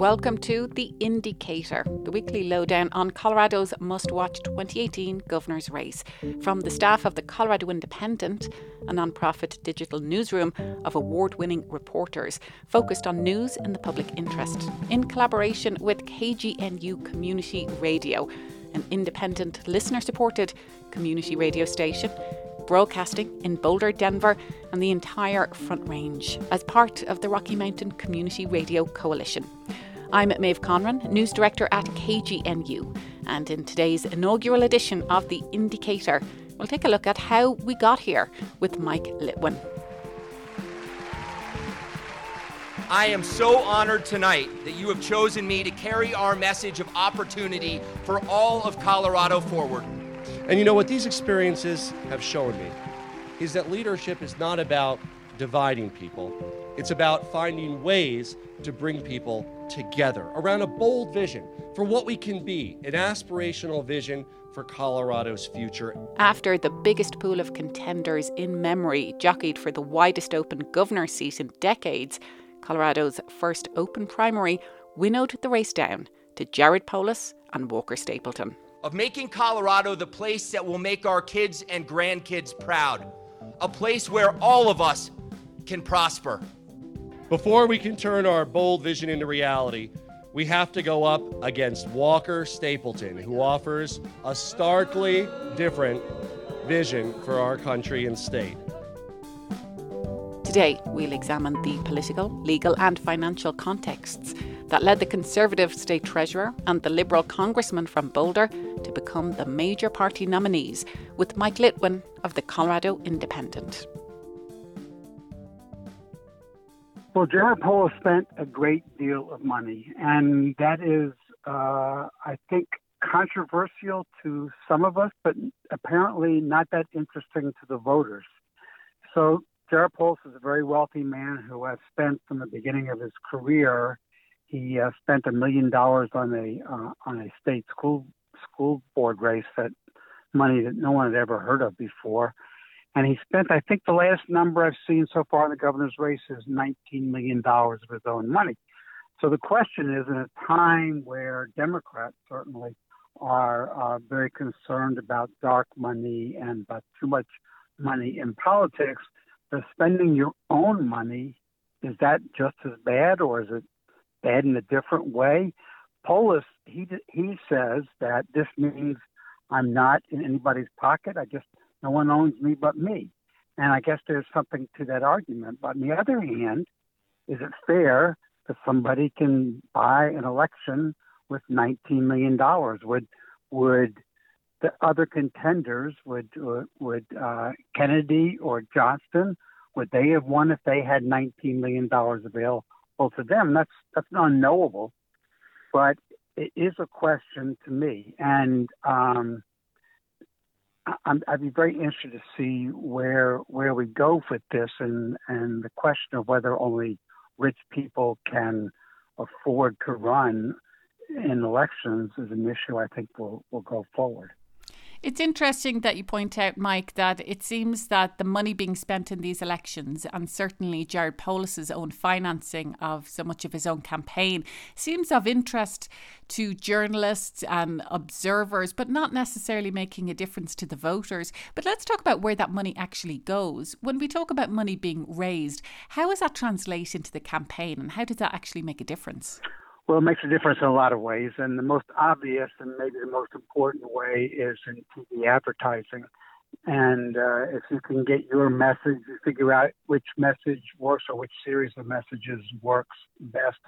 Welcome to The Indycator, the weekly lowdown on Colorado's must watch 2018 governor's race. From the staff of the Colorado Independent, a non-profit digital newsroom of award winning reporters focused on news in the public interest, in collaboration with KGNU Community Radio, an independent listener supported community radio station broadcasting in Boulder, Denver, and the entire Front Range as part of the Rocky Mountain Community Radio Coalition. I'm Maeve Conran, News Director at KGNU, and in today's inaugural edition of The Indycator, we'll take a look at how we got here with Mike Litwin. I am so honored tonight that you have chosen me to carry our message of opportunity for all of Colorado forward. And you know what these experiences have shown me is that leadership is not about dividing people, it's about finding ways to bring people together around a bold vision for what we can be, an aspirational vision for Colorado's future. After the biggest pool of contenders in memory jockeyed for the widest open governor seat in decades, Colorado's first open primary winnowed the race down to Jared Polis and Walker Stapleton of making Colorado the place that will make our kids and grandkids proud, a place where all of us can prosper. Before we can turn our bold vision into reality, we have to go up against Walker Stapleton, who offers a starkly different vision for our country and state. Today, we'll examine the political, legal, and financial contexts that led the Conservative State Treasurer and the Liberal Congressman from Boulder to become the major party nominees, with Mike Litwin of the Colorado Independent. Well, Jared Polis spent a great deal of money, and that is, uh, I think, controversial to some of us, but apparently not that interesting to the voters. So, Jared Polis is a very wealthy man who has spent from the beginning of his career he uh, spent a million dollars on a uh, on a state school school board race that money that no one had ever heard of before. And he spent, I think, the last number I've seen so far in the governor's race is $19 million of his own money. So the question is, in a time where Democrats certainly are uh, very concerned about dark money and about too much money in politics, spending your own money is that just as bad, or is it bad in a different way. Polis, he he says that this means I'm not in anybody's pocket. I just no one owns me but me, and I guess there's something to that argument. But on the other hand, is it fair that somebody can buy an election with 19 million dollars? Would would the other contenders would would uh, Kennedy or Johnston would they have won if they had 19 million dollars available to them. That's that's unknowable, but it is a question to me, and um, i would be very interested to see where where we go with this, and and the question of whether only rich people can afford to run in elections is an issue I think will will go forward. It's interesting that you point out, Mike, that it seems that the money being spent in these elections, and certainly Jared Polis's own financing of so much of his own campaign, seems of interest to journalists and observers, but not necessarily making a difference to the voters. But let's talk about where that money actually goes. When we talk about money being raised, how does that translate into the campaign, and how does that actually make a difference? Well, it makes a difference in a lot of ways, and the most obvious and maybe the most important way is in TV advertising. And uh, if you can get your message, figure out which message works or which series of messages works best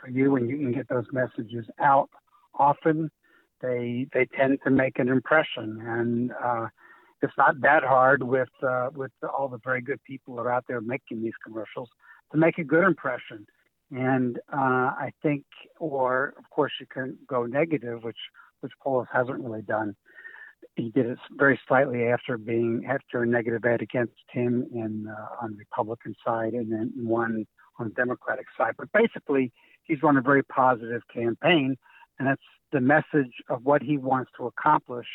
for you, and you can get those messages out often, they they tend to make an impression. And uh, it's not that hard with uh, with all the very good people that are out there making these commercials to make a good impression. And uh, I think, or of course, you can go negative, which which Polis hasn't really done. He did it very slightly after being after a negative ad against him in uh, on the Republican side, and then one on the Democratic side. But basically, he's run a very positive campaign, and that's the message of what he wants to accomplish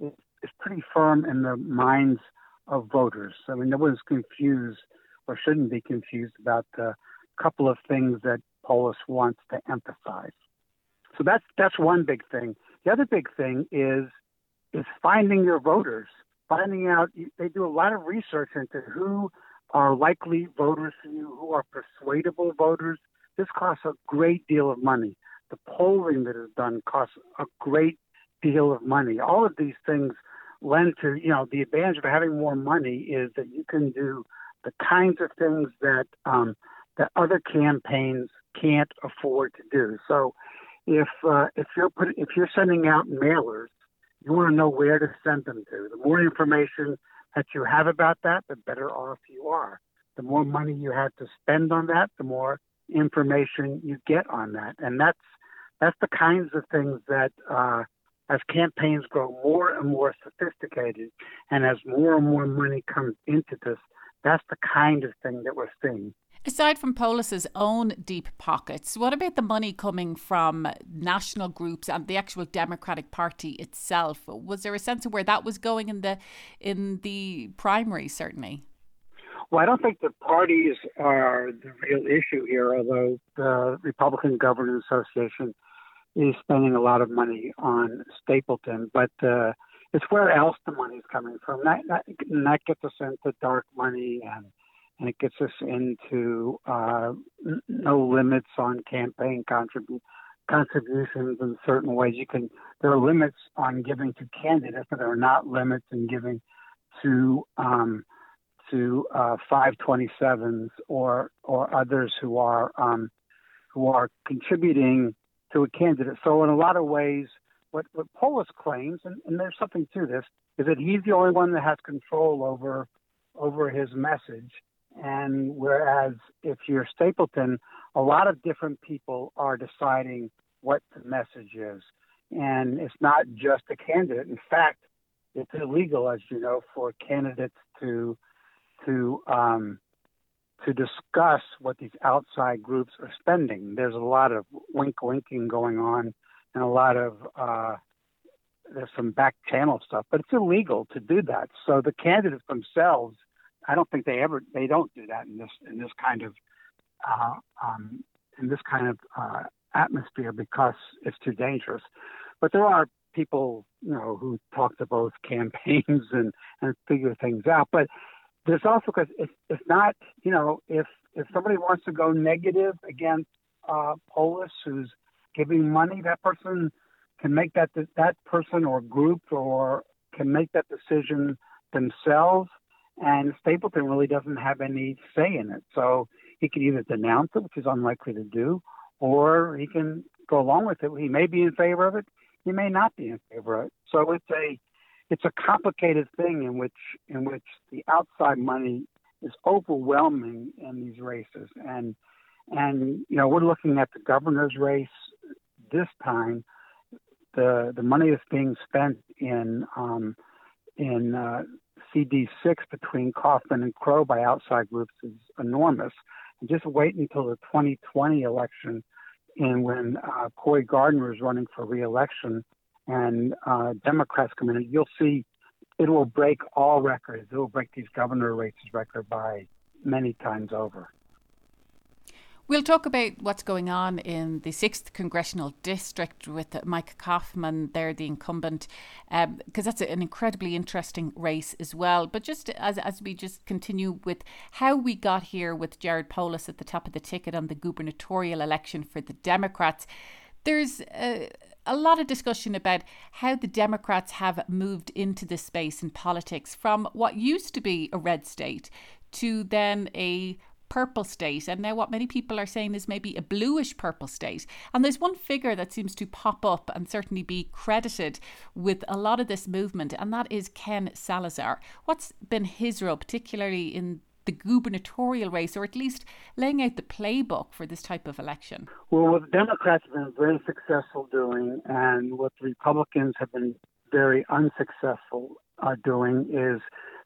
is, is pretty firm in the minds of voters. I mean, no one's confused or shouldn't be confused about the couple of things that Polis wants to emphasize. So that's that's one big thing. The other big thing is is finding your voters, finding out. They do a lot of research into who are likely voters for you, who are persuadable voters. This costs a great deal of money. The polling that is done costs a great deal of money. All of these things lend to, you know, the advantage of having more money is that you can do the kinds of things that um, that other campaigns can't afford to do. So, if uh, if you're put, if you're sending out mailers, you want to know where to send them to. The more information that you have about that, the better off you are. The more money you have to spend on that, the more information you get on that, and that's that's the kinds of things that uh, as campaigns grow more and more sophisticated, and as more and more money comes into this, that's the kind of thing that we're seeing. Aside from Polis's own deep pockets, what about the money coming from national groups and the actual Democratic Party itself? Was there a sense of where that was going in the in the primary? Certainly. Well, I don't think the parties are the real issue here, although the Republican Governors Association is spending a lot of money on Stapleton, but uh, it's where else the money is coming from. That, that, that gets us into dark money and and it gets us into uh, no limits on campaign contribu- contributions in certain ways. You can there are limits on giving to candidates, but there are not limits in giving to um, to uh, 527s or or others who are um, who are contributing to a candidate. So in a lot of ways, what, what Polis claims, and, and there's something to this, is that he's the only one that has control over over his message. And whereas if you're Stapleton, a lot of different people are deciding what the message is. And it's not just a candidate. In fact, it's illegal, as you know, for candidates to to um, to discuss what these outside groups are spending. There's a lot of wink winking going on and a lot of uh, there's some back channel stuff, but it's illegal to do that. So the candidates themselves, I don't think they ever they don't do that in this in this kind of uh, um, in this kind of uh, atmosphere because it's too dangerous. But there are people, you know, who talk to both campaigns and and figure things out. But there's also because it's, it's not, you know, if if somebody wants to go negative against uh, Polis, who's giving money, that person can make that that person or group or can make that decision themselves. And Stapleton really doesn't have any say in it. So he can either denounce it, which is unlikely to do, or he can go along with it. He may be in favor of it. He may not be in favor of it. So it's a it's a complicated thing in which in which the outside money is overwhelming in these races and and you know we're looking at the governor's race this time the the money that's being spent in um, in uh, CD6 between Coffman and Crow by outside groups is enormous. And just wait until the 2020 election, and when uh, Cory Gardner is running for reelection, and uh, Democrats come in, you'll see it will break all records. It will break these governor races record by many times over. We'll talk about what's going on in the 6th Congressional District with Mike Coffman, there, the incumbent, because um, that's an incredibly interesting race as well. But just as, as we just continue with how we got here with Jared Polis at the top of the ticket on the gubernatorial election for the Democrats, there's a, a lot of discussion about how the Democrats have moved into this space in politics from what used to be a red state to then a purple state, and now what many people are saying is maybe a bluish purple state. And there's one figure that seems to pop up and certainly be credited with a lot of this movement, and that is Ken Salazar. What's been his role, particularly in the gubernatorial race, or at least laying out the playbook for this type of election? Well, what the Democrats have been very successful doing, and what the Republicans have been very unsuccessful uh, doing, is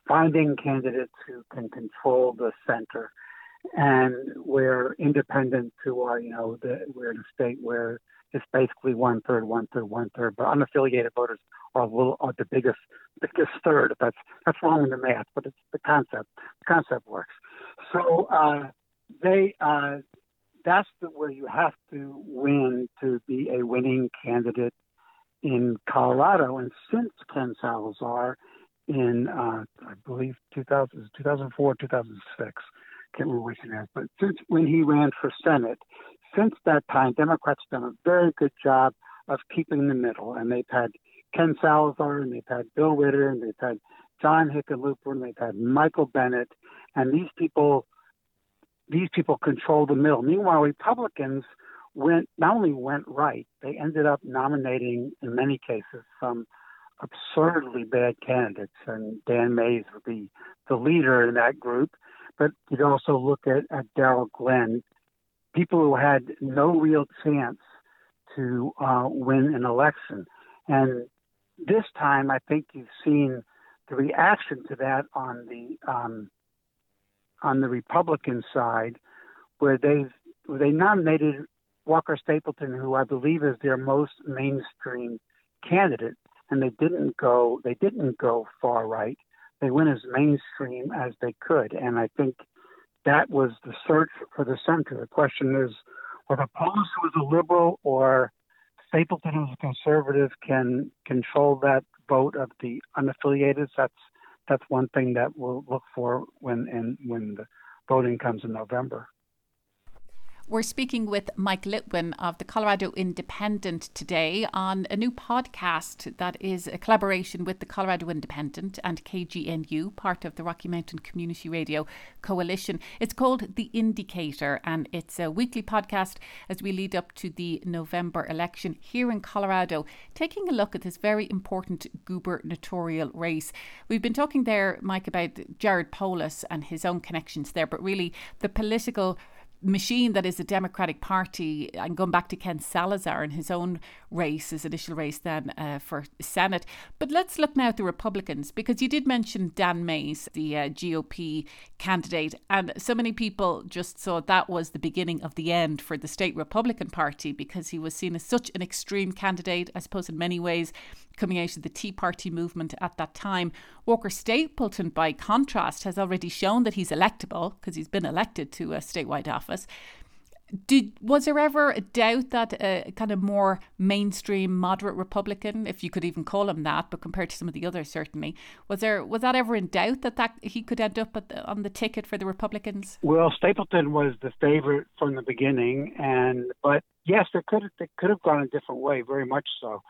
finding candidates who can control the center. And we're independent who are, you know, the, we're in a state where it's basically one third, one third, one third, but unaffiliated voters are little are the biggest biggest third. That's that's wrong in the math, but it's the concept. The concept works. So uh, they uh, that's the, where you have to win to be a winning candidate in Colorado. And since Ken Salazar in, uh, I believe, 2000, 2004, 2006, can't remember which it is, but since when he ran for Senate, since that time, Democrats have done a very good job of keeping the middle. And they've had Ken Salazar, and they've had Bill Ritter, and they've had John Hickenlooper, and they've had Michael Bennet. And these people these people control the middle. Meanwhile, Republicans went not only went right, they ended up nominating in many cases some absurdly bad candidates, and Dan Maes would be the leader in that group. But you'd also look at, at Darryl Glenn, people who had no real chance to uh, win an election. And this time, I think you've seen the reaction to that on the um, on the Republican side, where they've where they nominated Walker Stapleton, who I believe is their most mainstream candidate, and they didn't go they didn't go far right. They went as mainstream as they could, and I think that was the search for the center. The question is whether who is a liberal, or Stapleton, who's a conservative, can control that vote of the unaffiliated. That's that's one thing that we'll look for when and when the voting comes in November. We're speaking with Mike Litwin of the Colorado Independent today on a new podcast that is a collaboration with the Colorado Independent and KGNU, part of the Rocky Mountain Community Radio Coalition. It's called The Indycator, and it's a weekly podcast as we lead up to the November election here in Colorado, taking a look at this very important gubernatorial race. We've been talking there, Mike, about Jared Polis and his own connections there, but really the political machine that is the Democratic Party, and going back to Ken Salazar in his own race, his initial race then uh, for Senate. But let's look now at the Republicans, because you did mention Dan Maes, the uh, GOP candidate, and so many people just saw that was the beginning of the end for the state Republican Party because he was seen as such an extreme candidate, I suppose, in many ways coming out of the Tea Party movement at that time. Walker Stapleton, by contrast, has already shown that he's electable because he's been elected to a statewide office. Did was there ever a doubt that a kind of more mainstream moderate Republican, if you could even call him that, but compared to some of the others, certainly was there was that ever in doubt that that he could end up the, on the ticket for the Republicans? Well, Stapleton was the favorite from the beginning, and but yes, it could it could have gone a different way, very much so.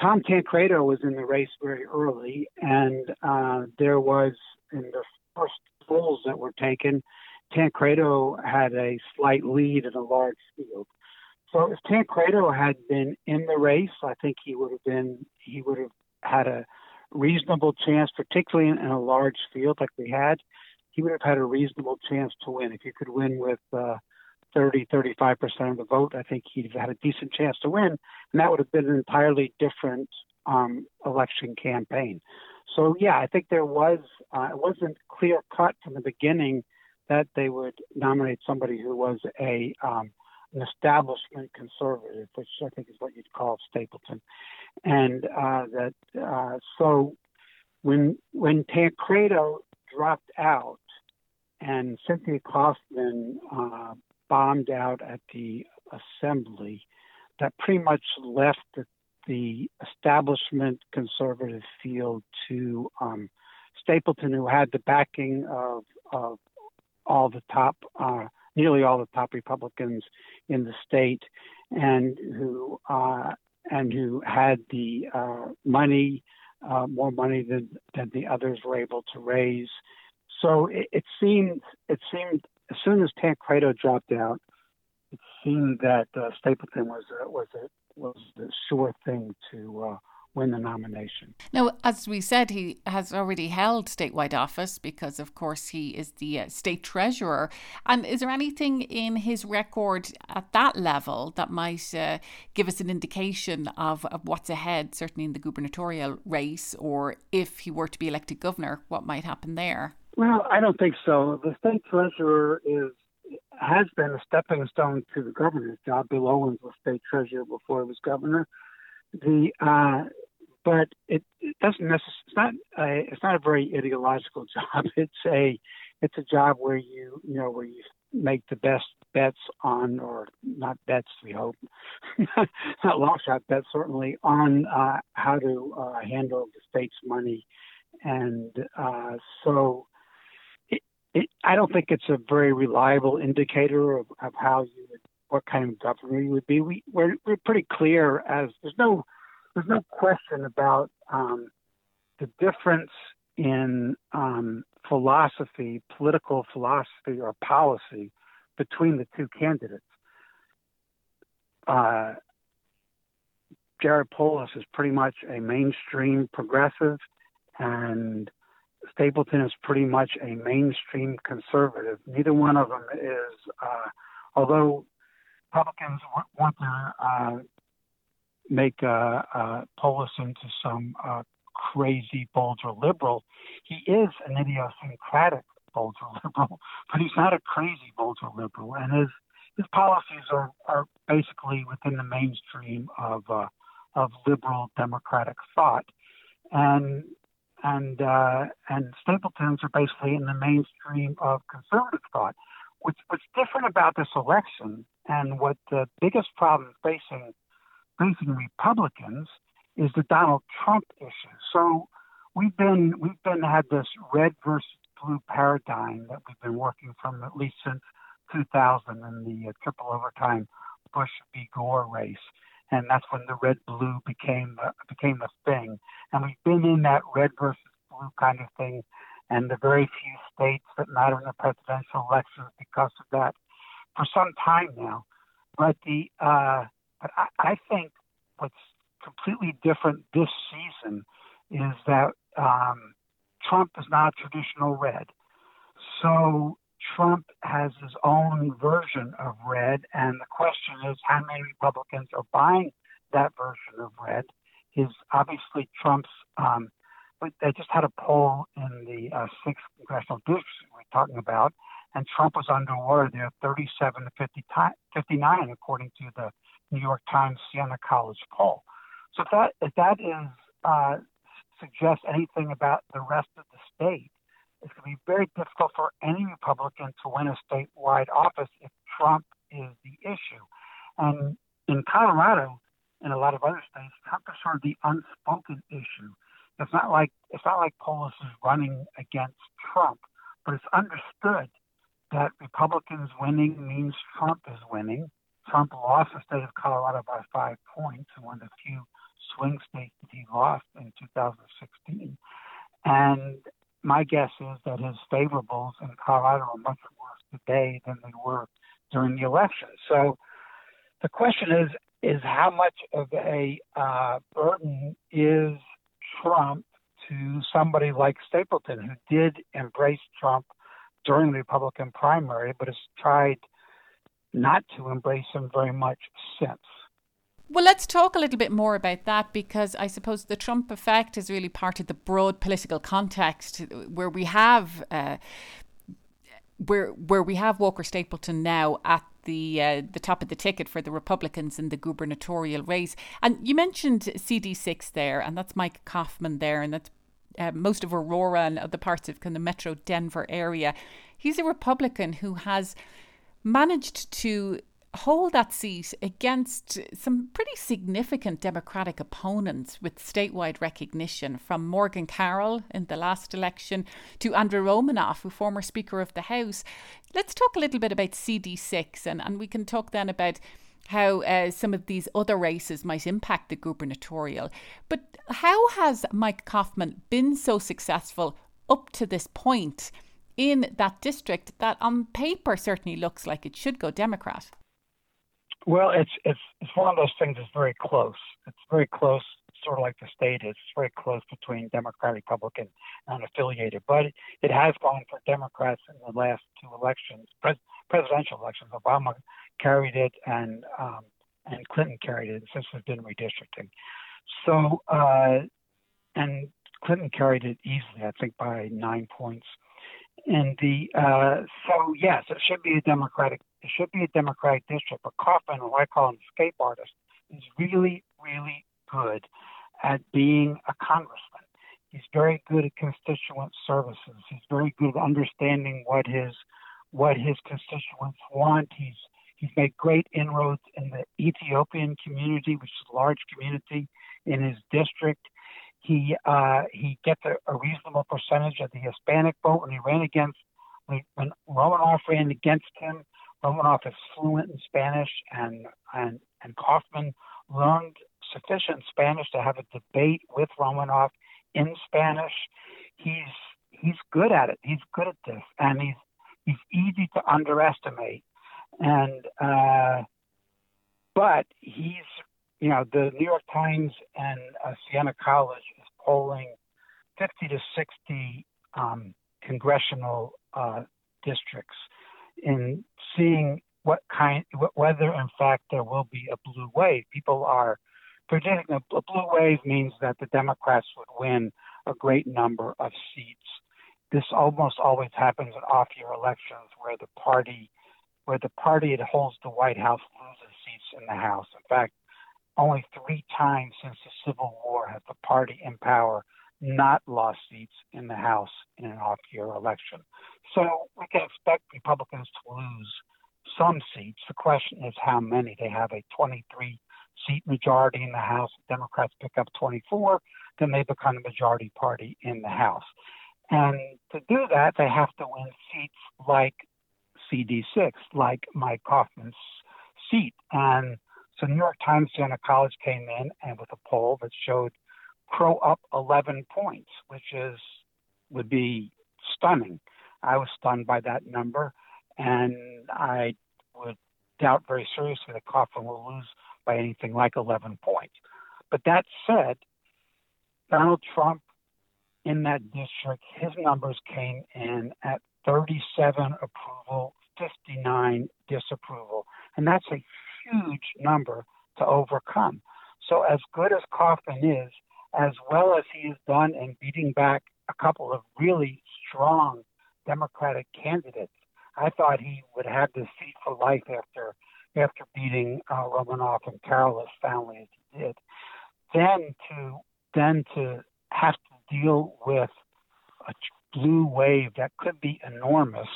Tom Tancredo was in the race very early, and uh, there was in the first polls that were taken, Tancredo had a slight lead in a large field. So if Tancredo had been in the race, I think he would have been he would have had a reasonable chance, particularly in, in a large field like we had. He would have had a reasonable chance to win. If you could win with uh, 30, 35 percent of the vote, I think he'd have had a decent chance to win, and that would have been an entirely different um, election campaign. So yeah, I think there was uh, it wasn't clear cut from the beginning that they would nominate somebody who was a um, an establishment conservative, which I think is what you'd call Stapleton, and uh, that uh, so when when Tancredo dropped out and Cynthia Coffman uh, bombed out at the assembly that pretty much left the, the establishment conservative field to um, Stapleton, who had the backing of, of all the top, uh, nearly all the top Republicans in the state, and who uh, and who had the uh, money, uh, more money than than the others were able to raise. So it, it seemed it seemed as soon as Tancredo dropped out, it seemed that uh, Stapleton was a, was a, was the sure thing to uh, win the nomination. Now, as we said, he has already held statewide office because, of course, he is the uh, state treasurer. And is there anything in his record at that level that might uh, give us an indication of, of what's ahead, certainly in the gubernatorial race, or if he were to be elected governor, what might happen there? Well, I don't think so. The state treasurer is has been a stepping stone to the governor's job. Bill Owens was state treasurer before he was governor. The uh, but it, it doesn't necessarily. It's not. A, it's not a very ideological job. It's a it's a job where you you know where you make the best bets on, or not bets, we hope, not long shot bets, certainly on uh, how to uh, handle the state's money. And uh, so it, I don't think it's a very reliable indicator of, of how you what kind of governor you would be. We, we're, we're pretty clear as there's no, there's no question about um, the difference in um, philosophy, political philosophy or policy between the two candidates. Uh, Jared Polis is pretty much a mainstream progressive, and Stapleton is pretty much a mainstream conservative. Neither one of them is, uh, although Republicans want to uh, make uh, uh Polis into some uh, crazy Boulder liberal. He is an idiosyncratic Boulder liberal, but he's not a crazy Boulder liberal, and his his policies are, are basically within the mainstream of uh, of liberal democratic thought, and and uh, and Stapleton's are basically in the mainstream of conservative thought. What's what's different about this election, and what the biggest problem facing facing Republicans is the Donald Trump issue. So we've been we've been had this red versus blue paradigm that we've been working from at least since 2000 in the uh, triple overtime Bush v. Gore race, and that's when the red blue became uh, became a thing. And we've been in that red versus blue kind of thing, and the very few states that matter in the presidential elections because of that for some time now. But the uh, but I, I think what's completely different this season is that um, Trump is not a traditional red. So Trump has his own version of red, and the question is how many Republicans are buying that version of red? Is obviously Trump's. Um, but they just had a poll in the uh, sixth congressional district we're talking about, and Trump was underwater there, 37 to 50 59, according to the New York Times Siena College poll. So if that if that is uh, suggests anything about the rest of the state, it's going to be very difficult for any Republican to win a statewide office if Trump is the issue. And in Colorado and a lot of other states, Trump is sort of the unspoken issue. It's not like it's not like Polis is running against Trump, but it's understood that Republicans winning means Trump is winning. Trump lost the state of Colorado by five points, one of the few swing states that he lost in 2016. And my guess is that his favorables in Colorado are much worse today than they were during the election. So the question is, is how much of a uh, burden is Trump to somebody like Stapleton, who did embrace Trump during the Republican primary, but has tried not to embrace him very much since. Well, let's talk a little bit more about that because I suppose the Trump effect is really part of the broad political context where we have uh, where where we have Walker Stapleton now at the uh, the top of the ticket for the Republicans in the gubernatorial race. And you mentioned CD6 there, and that's Mike Coffman there, and that's uh, most of Aurora and other parts of kind of Metro Denver area. He's a Republican who has managed to hold that seat against some pretty significant Democratic opponents with statewide recognition, from Morgan Carroll in the last election to Andrew Romanoff, who former Speaker of the House. Let's talk a little bit about CD6, and, and we can talk then about how uh, some of these other races might impact the gubernatorial. But how has Mike Coffman been so successful up to this point? In that district, that on paper certainly looks like it should go Democrat. Well, it's it's it's one of those things that's very close. It's very close, sort of like the state is. It's very close between Democrat, Republican, and affiliated. But it, it has gone for Democrats in the last two elections, pres- presidential elections. Obama carried it, and um, and Clinton carried it. Since there's been redistricting, so uh, and Clinton carried it easily, I think by nine points. And the uh, so yes, it should be a Democratic it should be a Democratic district. But Coffman, who I call him escape artist, is really, really good at being a congressman. He's very good at constituent services. He's very good at understanding what his what his constituents want. He's he's made great inroads in the Ethiopian community, which is a large community in his district. He uh, he gets a, a, reasonable percentage of the Hispanic vote. When he ran against when, when Romanoff ran against him, Romanoff is fluent in Spanish, and and and Coffman learned sufficient Spanish to have a debate with Romanoff in Spanish. He's he's good at it. He's good at this, and he's he's easy to underestimate. And uh, but he's you know the New York Times and uh, Siena College is polling 50 to 60 um, congressional uh, districts in seeing what kind whether in fact there will be a blue wave. People are predicting a, a blue wave means that the Democrats would win a great number of seats this almost always happens in off-year elections where the party where the party that holds the White House loses seats in the House. In fact, only three times since the Civil War has the party in power not lost seats in the House in an off-year election. So we can expect Republicans to lose some seats. The question is how many. They have a 23 seat majority in the House. Democrats pick up 24, then they become the majority party in the House. And to do that, they have to win seats like CD6, like Mike Coffman's seat. And so New York Times Siena College came in and with a poll that showed Crow up 11 points, which is would be stunning. I was stunned by that number, and I would doubt very seriously that Coffman will lose by anything like 11 points. But that said, Donald Trump in that district, his numbers came in at 37 approval, 59 disapproval. And that's a huge number to overcome. So, as good as Coffman is, as well as he has done in beating back a couple of really strong Democratic candidates, I thought he would have this seat for life after after beating uh, Romanoff and Carolus family as he did. Then to then to have to deal with a blue wave that could be enormous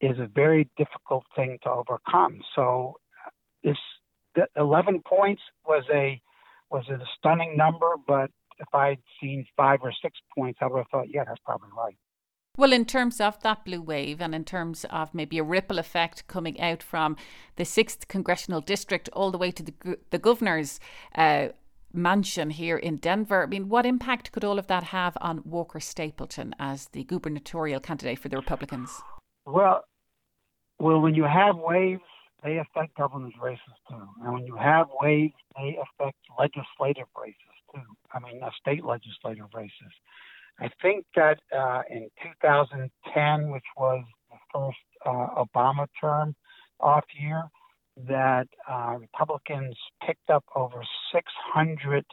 is a very difficult thing to overcome. So this the 11 points was a was a stunning number, but if I'd seen five or six points, I would have thought, yeah, that's probably right. Well, in terms of that blue wave and in terms of maybe a ripple effect coming out from the 6th congressional district all the way to the, the governor's uh, mansion here in Denver. I mean, what impact could all of that have on Walker Stapleton as the gubernatorial candidate for the Republicans? Well, well, when you have waves, they affect governor's races too, and when you have waves, they affect legislative races too. I mean, uh, state legislative races. I think that uh, in 2010, which was the first uh, Obama term off year, that uh, Republicans picked up over 600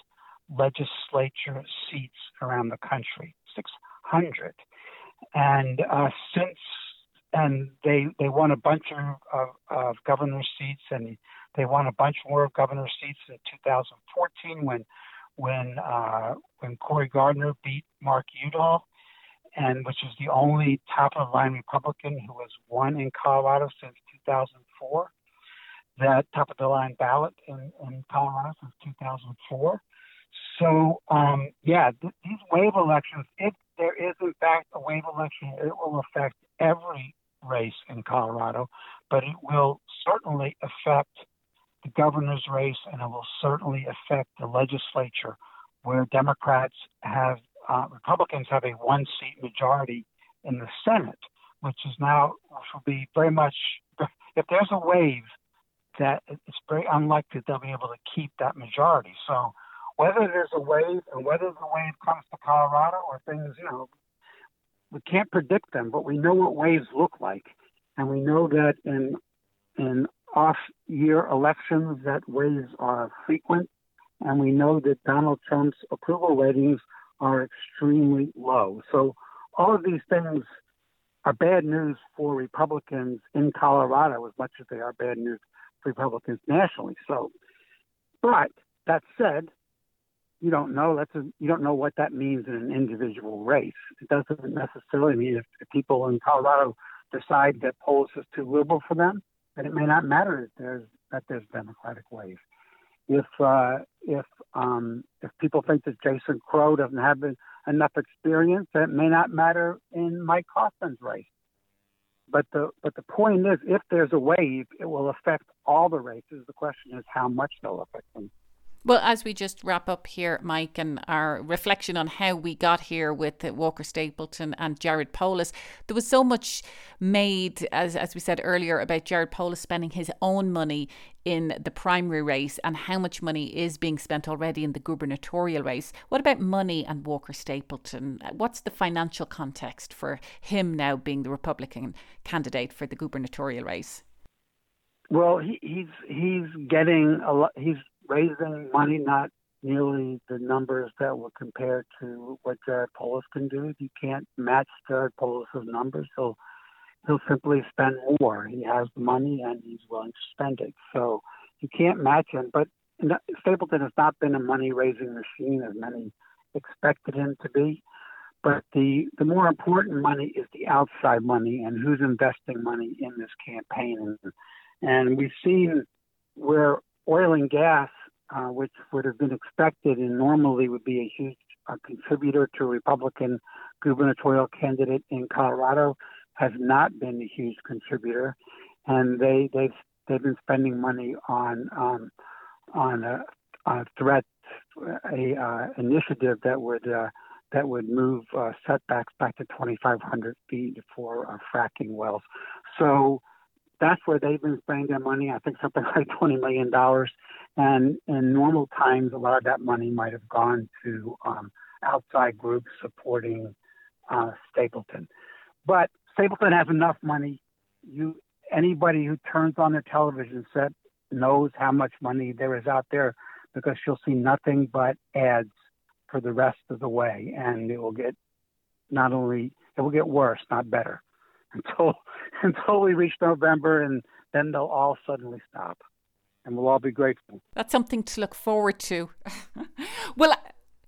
legislature seats around the country. 600. And uh, since and they they won a bunch of, of, of governor seats, and they won a bunch more of governor seats in 2014 when when uh, when Cory Gardner beat Mark Udall, and which is the only top of the line Republican who has won in Colorado since 2004 that top of the line ballot in, in Colorado since 2004. So, um, yeah, th- these wave elections, if there is in fact a wave election, it will affect every race in Colorado, but it will certainly affect the governor's race and it will certainly affect the legislature where Democrats have, uh, Republicans have a one seat majority in the Senate, which is now, which will be very much, if there's a wave, that it's very unlikely they'll be able to keep that majority. So whether there's a wave and whether the wave comes to Colorado or things, you know, we can't predict them, but we know what waves look like, and we know that in in off-year elections that waves are frequent, and we know that Donald Trump's approval ratings are extremely low. So all of these things are bad news for Republicans in Colorado as much as they are bad news for Republicans nationally. So, but that said, you don't know that's a, you don't know what that means in an individual race. It doesn't necessarily mean if, if people in Colorado decide that Polis is too liberal for them, then it may not matter that there's that there's Democratic wave. If uh, if um, if people think that Jason Crow doesn't have enough experience, then it may not matter in Mike Coffman's race. But the but the point is, if there's a wave, it will affect all the races. The question is how much they'll affect them. Well, as we just wrap up here, Mike, and our reflection on how we got here with Walker Stapleton and Jared Polis, there was so much made, as, as we said earlier, about Jared Polis spending his own money in the primary race and how much money is being spent already in the gubernatorial race. What about money and Walker Stapleton? What's the financial context for him now being the Republican candidate for the gubernatorial race? Well, he, he's he's getting a lot. He's raising money, not nearly the numbers that were compared to what Jared Polis can do. You can't match Jared Polis's numbers. He'll he'll simply spend more. He has the money and he's willing to spend it. So you can't match him. But Stapleton has not been a money raising machine as many expected him to be. But the, the more important money is the outside money and who's investing money in this campaign. And, and we've seen where oil and gas, uh, which would have been expected and normally would be a huge uh, contributor to a Republican gubernatorial candidate in Colorado, has not been a huge contributor, and they they've they've been spending money on um, on a, a threat a uh, initiative that would uh, that would move uh, setbacks back to 2,500 feet for uh, fracking wells. So that's where they've been spending their money. I think something like twenty million dollars, and in normal times, a lot of that money might have gone to um, outside groups supporting uh, Stapleton. But Stapleton has enough money. You anybody who turns on their television set knows how much money there is out there because she'll see nothing but ads for the rest of the way, and it will get not only it will get worse, not better until until we reach November, and then they'll all suddenly stop, and we'll all be grateful. That's something to look forward to. well.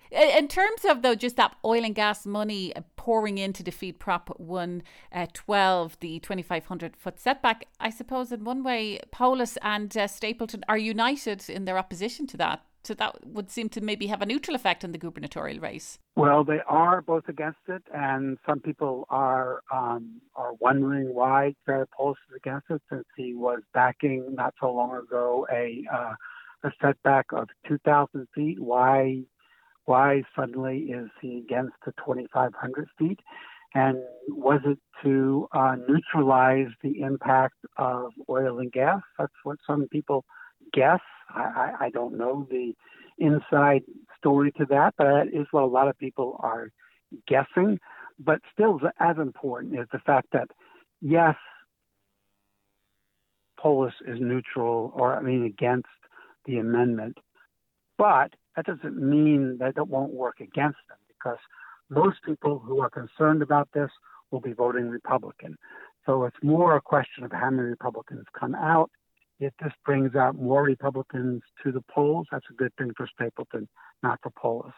In terms of though, just that oil and gas money pouring in to defeat Prop 112, uh, the 2,500 foot setback, I suppose in one way, Polis and uh, Stapleton are united in their opposition to that. So that would seem to maybe have a neutral effect on the gubernatorial race. Well, they are both against it, and some people are um, are wondering why Polis is against it, since he was backing not so long ago a uh, a setback of 2,000 feet. Why why suddenly is he against the 2,500 feet? And was it to uh, neutralize the impact of oil and gas? That's what some people guess. I, I, I don't know the inside story to that, but that is what a lot of people are guessing. But still, as important is the fact that yes, Polis is neutral, or I mean against the amendment, but that doesn't mean that it won't work against them because most people who are concerned about this will be voting Republican. So it's more a question of how many Republicans come out if this brings out more Republicans to the polls, that's a good thing for Stapleton, not for Polis.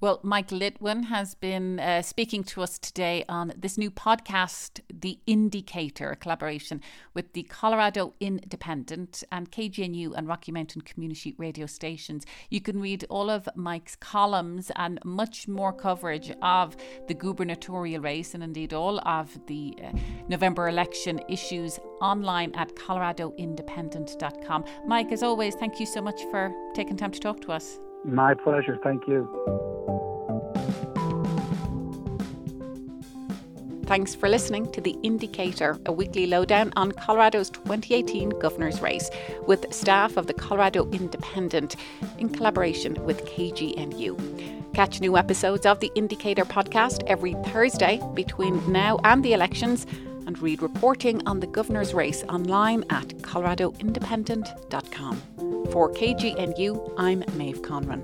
Well, Mike Litwin has been uh, speaking to us today on this new podcast, The Indycator, a collaboration with the Colorado Independent and KGNU and Rocky Mountain Community radio stations. You can read all of Mike's columns and much more coverage of the gubernatorial race and indeed all of the uh, November election issues online at coloradoindependent.com. Mike, as always, thank you so much for taking time to talk to us. My pleasure. Thank you. Thanks for listening to The Indycator, a weekly lowdown on Colorado's 2018 governor's race with staff of the Colorado Independent in collaboration with KGNU. Catch new episodes of The Indycator podcast every Thursday between now and the elections and read reporting on the governor's race online at coloradoindependent.com. For KGNU, I'm Maeve Conran.